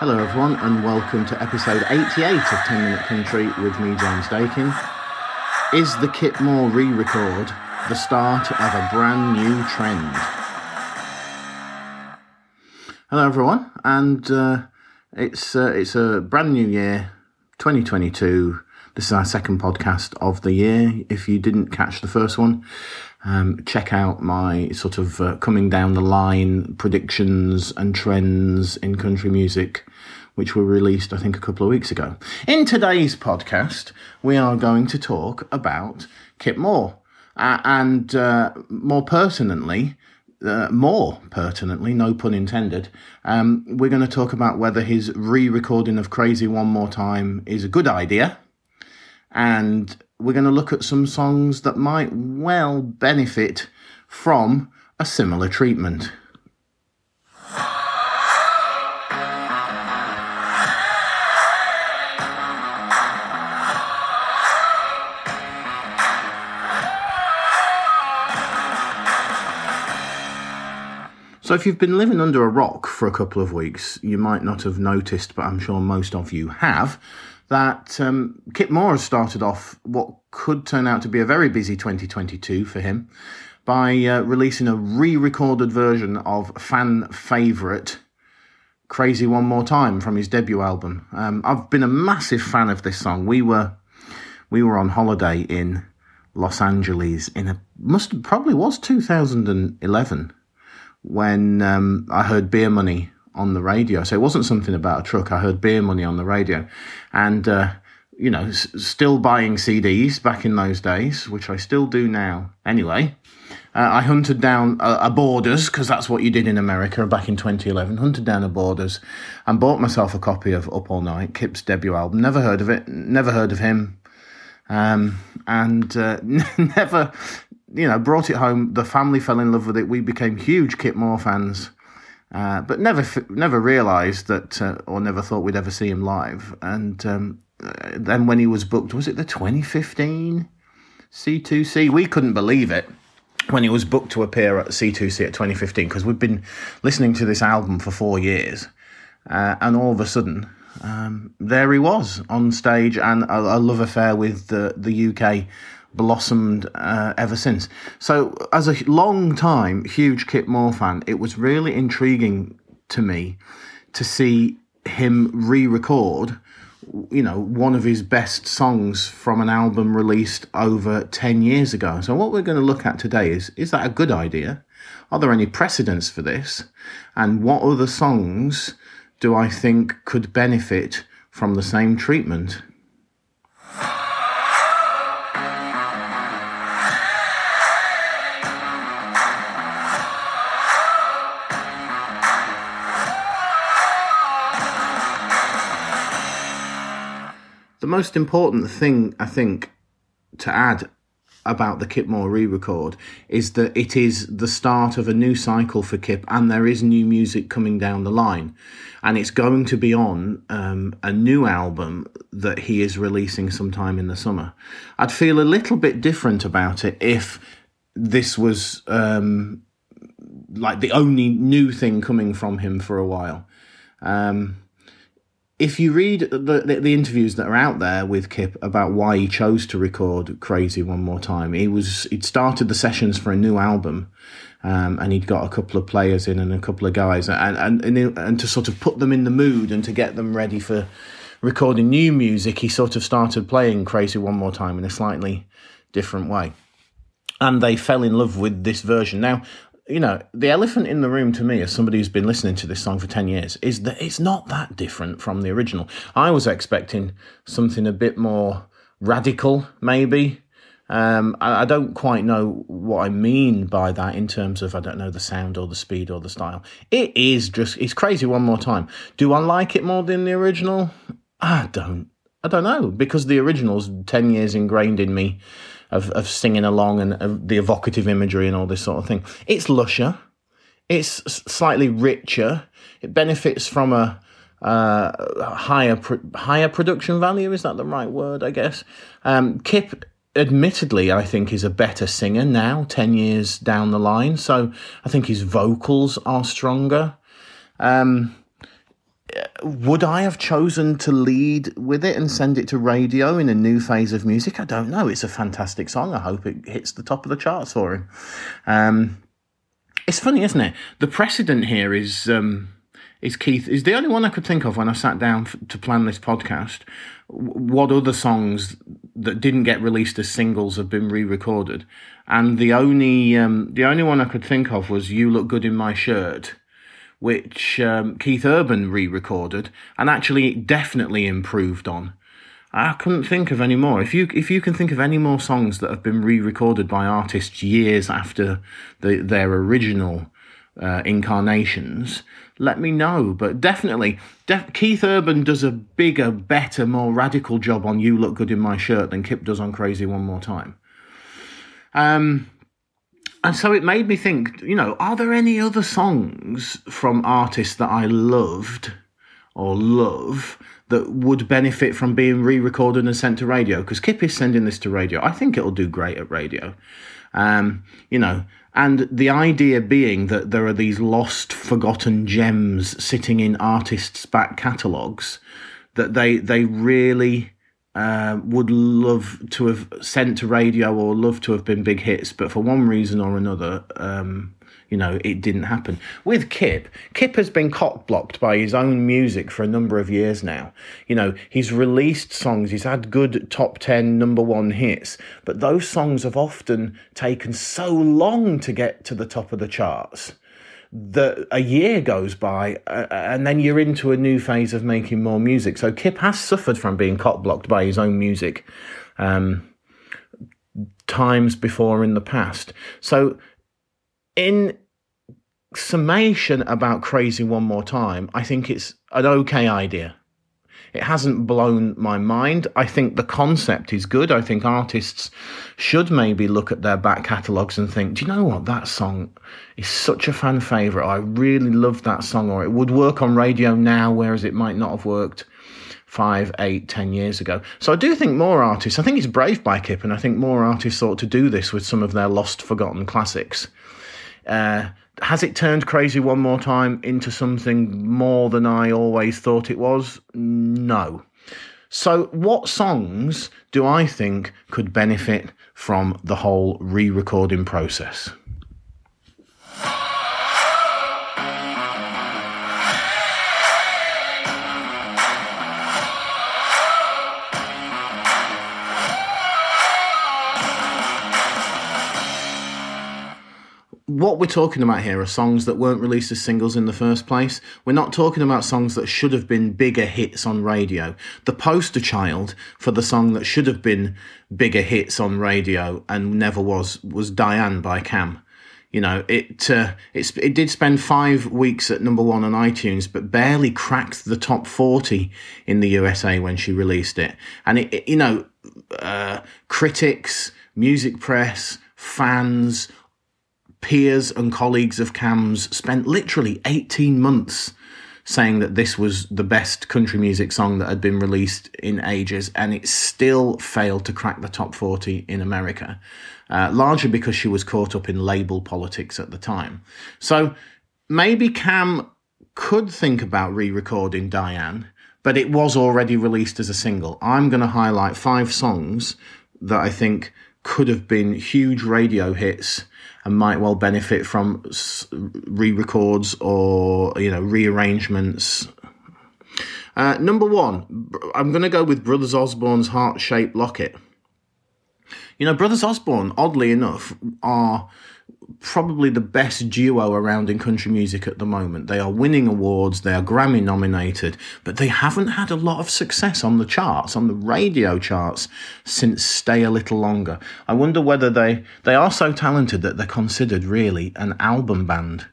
Hello, everyone, and welcome to episode 88 of 10 Minute Country with me, James Dakin. Is the Kip Moore re record the start of a brand new trend? Hello, everyone, and uh, it's, uh, it's a brand new year, 2022. This is our second podcast of the year. If you didn't catch the first one, um, check out my sort of uh, coming down the line predictions and trends in country music which were released, I think, a couple of weeks ago. In today's podcast, we are going to talk about Kip Moore. Uh, and uh, more pertinently, uh, more pertinently, no pun intended, um, we're going to talk about whether his re recording of Crazy One More Time is a good idea. And we're going to look at some songs that might well benefit from a similar treatment. So, if you've been living under a rock for a couple of weeks, you might not have noticed, but I'm sure most of you have, that um, Moore has started off what could turn out to be a very busy 2022 for him by uh, releasing a re recorded version of fan favourite Crazy One More Time from his debut album. Um, I've been a massive fan of this song. We were we were on holiday in Los Angeles in a must probably was 2011 when um, I heard Beer Money on the radio. So it wasn't something about a truck. I heard Beer Money on the radio, and uh, you know, s- still buying CDs back in those days, which I still do now. Anyway. Uh, I hunted down a, a Borders because that's what you did in America back in 2011. Hunted down a Borders and bought myself a copy of Up All Night, Kip's debut album. Never heard of it. Never heard of him. Um, and uh, never, you know, brought it home. The family fell in love with it. We became huge Kip Moore fans, uh, but never never realised that, uh, or never thought we'd ever see him live. And um, uh, then when he was booked, was it the 2015 C2C? We couldn't believe it when he was booked to appear at C2C at 2015 because we've been listening to this album for four years, uh, and all of a sudden. Um, there he was on stage, and a, a love affair with the, the UK blossomed uh, ever since. So, as a long time huge Kip Moore fan, it was really intriguing to me to see him re-record, you know, one of his best songs from an album released over ten years ago. So, what we're going to look at today is: is that a good idea? Are there any precedents for this? And what other songs do I think could benefit from the same treatment? Most important thing, I think, to add about the Kip Moore re record is that it is the start of a new cycle for Kip, and there is new music coming down the line. And it's going to be on um, a new album that he is releasing sometime in the summer. I'd feel a little bit different about it if this was um, like the only new thing coming from him for a while. Um, if you read the, the, the interviews that are out there with Kip about why he chose to record Crazy one more time, he was he'd started the sessions for a new album, um, and he'd got a couple of players in and a couple of guys, and and and, and to sort of put them in the mood and to get them ready for recording new music, he sort of started playing Crazy one more time in a slightly different way, and they fell in love with this version. Now, you know, the elephant in the room to me, as somebody who's been listening to this song for 10 years, is that it's not that different from the original. I was expecting something a bit more radical, maybe. Um, I, I don't quite know what I mean by that in terms of, I don't know, the sound or the speed or the style. It is just, it's crazy one more time. Do I like it more than the original? I don't. I don't know, because the original's 10 years ingrained in me of, of singing along and of the evocative imagery and all this sort of thing. It's lusher. It's slightly richer. It benefits from a uh, higher higher production value. Is that the right word? I guess. Um, Kip, admittedly, I think is a better singer now, ten years down the line. So I think his vocals are stronger. Um, would I have chosen to lead with it and send it to radio in a new phase of music? I don't know. It's a fantastic song. I hope it hits the top of the charts for him. Um, it's funny, isn't it? The precedent here is um, is Keith is the only one I could think of when I sat down f- to plan this podcast. What other songs that didn't get released as singles have been re-recorded? And the only um, the only one I could think of was "You Look Good in My Shirt." Which um, Keith Urban re recorded and actually definitely improved on. I couldn't think of any more. If you if you can think of any more songs that have been re-recorded by artists years after the, their original uh, incarnations, let me know. But definitely, def- Keith Urban does a bigger, better, more radical job on "You Look Good in My Shirt" than Kip does on "Crazy One More Time." Um, and so it made me think, you know, are there any other songs from artists that I loved or love that would benefit from being re-recorded and sent to radio? Because Kip is sending this to radio. I think it'll do great at radio. Um, you know, and the idea being that there are these lost, forgotten gems sitting in artists' back catalogues that they they really uh, would love to have sent to radio or love to have been big hits, but for one reason or another, um, you know, it didn't happen. With Kip, Kip has been cock blocked by his own music for a number of years now. You know, he's released songs, he's had good top 10 number one hits, but those songs have often taken so long to get to the top of the charts that a year goes by uh, and then you're into a new phase of making more music. So Kip has suffered from being cock blocked by his own music um, times before in the past. So, in summation about Crazy One More Time, I think it's an okay idea. It hasn't blown my mind. I think the concept is good. I think artists should maybe look at their back catalogues and think, do you know what? That song is such a fan favourite. I really love that song, or it would work on radio now, whereas it might not have worked five, eight, ten years ago. So I do think more artists, I think it's brave by Kip, and I think more artists ought to do this with some of their lost, forgotten classics. Uh, has it turned crazy one more time into something more than I always thought it was? No. So, what songs do I think could benefit from the whole re recording process? What we're talking about here are songs that weren't released as singles in the first place. We're not talking about songs that should have been bigger hits on radio. The poster child for the song that should have been bigger hits on radio and never was was Diane by Cam. You know, it uh, it it did spend five weeks at number one on iTunes, but barely cracked the top forty in the USA when she released it. And it, it you know, uh, critics, music press, fans peers and colleagues of Cam's spent literally 18 months saying that this was the best country music song that had been released in ages, and it still failed to crack the top 40 in America, uh, largely because she was caught up in label politics at the time. So maybe Cam could think about re recording Diane, but it was already released as a single. I'm going to highlight five songs that I think could have been huge radio hits and might well benefit from re-records or you know rearrangements. Uh, number one, I'm going to go with Brothers Osborne's heart-shaped locket. You know, Brothers Osborne, oddly enough, are probably the best duo around in country music at the moment. They are winning awards, they are Grammy nominated, but they haven't had a lot of success on the charts, on the radio charts, since Stay a Little Longer. I wonder whether they, they are so talented that they're considered really an album band.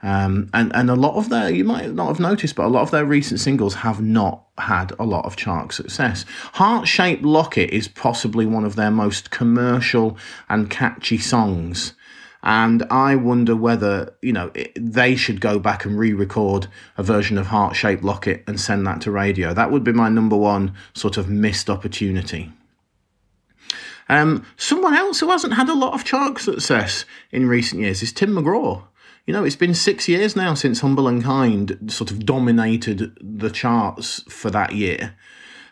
Um, and, and a lot of their, you might not have noticed, but a lot of their recent singles have not had a lot of chart success. Heart Shaped Locket is possibly one of their most commercial and catchy songs. And I wonder whether, you know, they should go back and re record a version of Heart Shaped Locket and send that to radio. That would be my number one sort of missed opportunity. Um, someone else who hasn't had a lot of chart success in recent years is Tim McGraw. You know, it's been six years now since Humble and Kind sort of dominated the charts for that year.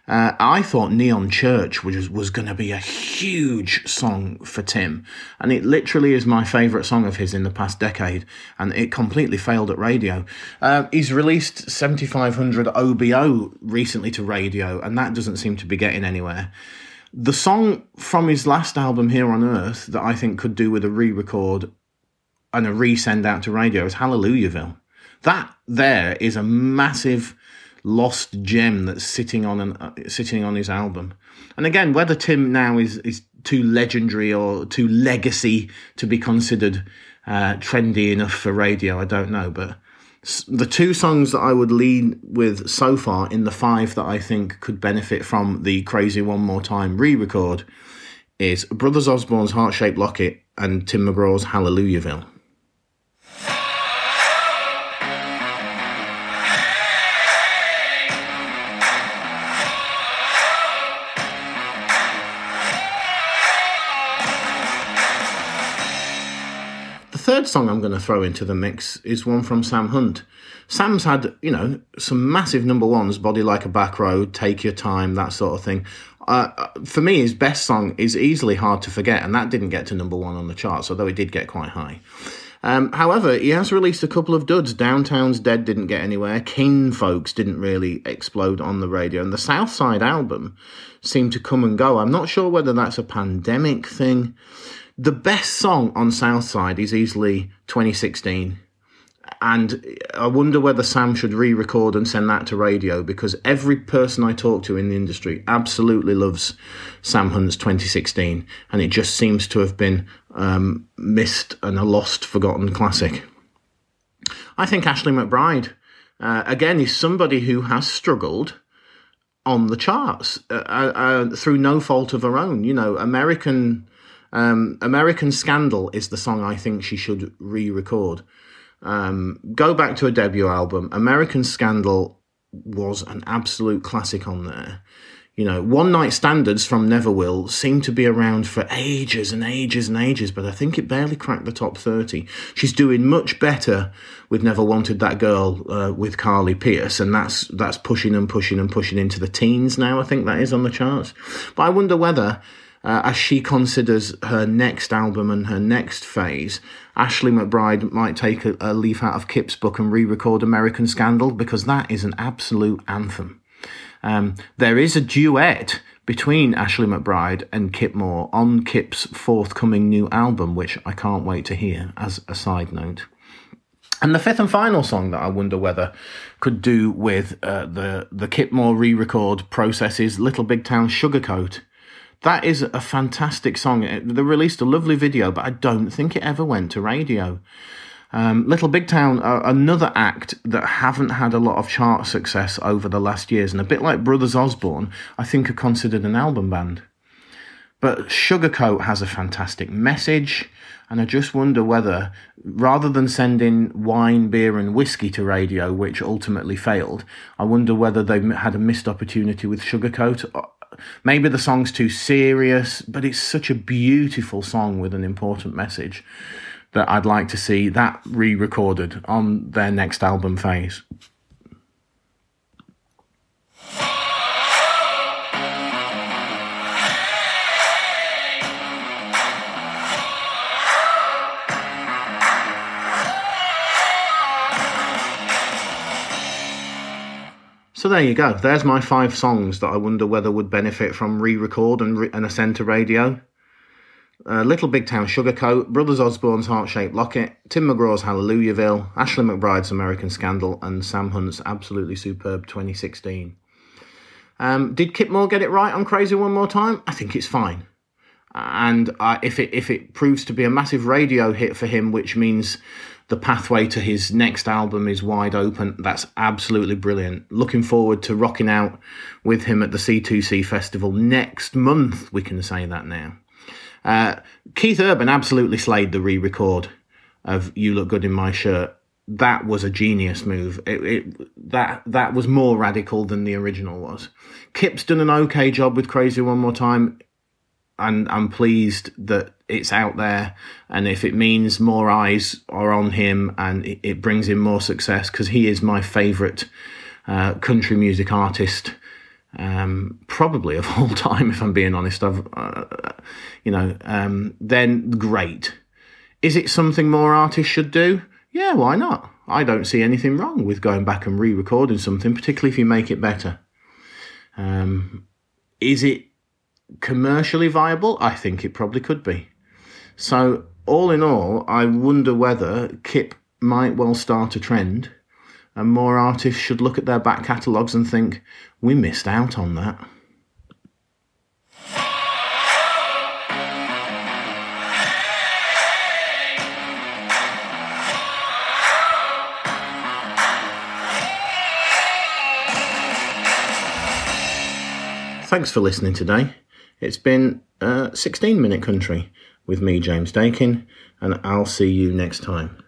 Uh, I thought Neon Church was was going to be a huge song for Tim, and it literally is my favourite song of his in the past decade, and it completely failed at radio. Uh, he's released 7500 OBO recently to radio, and that doesn't seem to be getting anywhere. The song from his last album, Here on Earth, that I think could do with a re record and a re-send out to radio is Hallelujahville. That there is a massive lost gem that's sitting on an uh, sitting on his album. And again, whether Tim now is is too legendary or too legacy to be considered uh, trendy enough for radio, I don't know. But the two songs that I would lead with so far in the five that I think could benefit from the Crazy One More Time re-record is Brothers Osborne's Heart Shaped Locket and Tim McGraw's Hallelujahville. Third song I'm going to throw into the mix is one from Sam Hunt. Sam's had, you know, some massive number ones, Body Like a Back Road, Take Your Time, that sort of thing. Uh, uh, for me, his best song is easily hard to forget, and that didn't get to number one on the charts, although it did get quite high. Um, however, he has released a couple of duds. Downtown's Dead didn't get anywhere. Kinfolks didn't really explode on the radio. And the Southside album seemed to come and go. I'm not sure whether that's a pandemic thing the best song on Southside is easily 2016. And I wonder whether Sam should re record and send that to radio because every person I talk to in the industry absolutely loves Sam Hunt's 2016. And it just seems to have been um, missed and a lost, forgotten classic. I think Ashley McBryde, uh, again, is somebody who has struggled on the charts uh, uh, uh through no fault of her own. You know, American um, American Scandal is the song I think she should re record. Um, go back to a debut album. American Scandal was an absolute classic on there. You know, One Night Standards from Never Will seemed to be around for ages and ages and ages, but I think it barely cracked the top 30. She's doing much better with Never Wanted That Girl uh, with Carly Pearce, and that's that's pushing and pushing and pushing into the teens now, I think that is on the charts. But I wonder whether uh, as she considers her next album and her next phase, Ashley McBryde might take a, a leaf out of Kip's book and re record American Scandal because that is an absolute anthem. Um, there is a duet between Ashley McBryde and Kip Moore on Kip's forthcoming new album, which I can't wait to hear as a side note. And the fifth and final song that I wonder whether could do with uh, the the Kip Moore re-record process is Little Big Town Sugarcoat. That is a fantastic song. They released a lovely video, but I don't think it ever went to radio. Um, Little Big Town another act that haven't had a lot of chart success over the last years, and a bit like Brothers Osborne, I think are considered an album band. But Sugarcoat has a fantastic message, and I just wonder whether, rather than sending wine, beer, and whiskey to radio, which ultimately failed, I wonder whether they had a missed opportunity with Sugarcoat maybe the song's too serious, but it's such a beautiful song with an important message that I'd like to see that re recorded on their next album phase. So there you go. There's my five songs that I wonder whether would benefit from re-record and, re- and ascend to radio. Uh, Little Big Town Sugarcoat, Brothers Osborne's Heart Shaped Locket, Tim McGraw's Hallelujahville, Ashley McBryde's American Scandal, and Sam Hunt's absolutely superb 2016. Um, did Kip Moore get it right on Crazy One More Time? I think it's fine. And uh, if it if it proves to be a massive radio hit for him, which means the pathway to his next album is wide open. That's absolutely brilliant. Looking forward to rocking out with him at the C2C festival next month. We can say that now. Uh, Keith Urban absolutely slayed the re-record of "You Look Good in My Shirt." That was a genius move. It, it, that that was more radical than the original was. Kip's done an okay job with "Crazy One More Time," and I'm pleased that it's out there, and if it means more eyes are on him and it, it brings him more success, because he is my favourite uh, country music artist, um, probably of all time, if I'm being honest. I've, uh, you know, um, then great. Is it something more artists should do? Yeah, why not? I don't see anything wrong with going back and re-recording something, particularly if you make it better. Um, is it commercially viable? I think it probably could be. So, all in all, I wonder whether Kip might well start a trend and more artists should look at their back catalogues and think, we missed out on that. Thanks for listening today. It's been a 16 minute country with me, James Dakin, and I'll see you next time.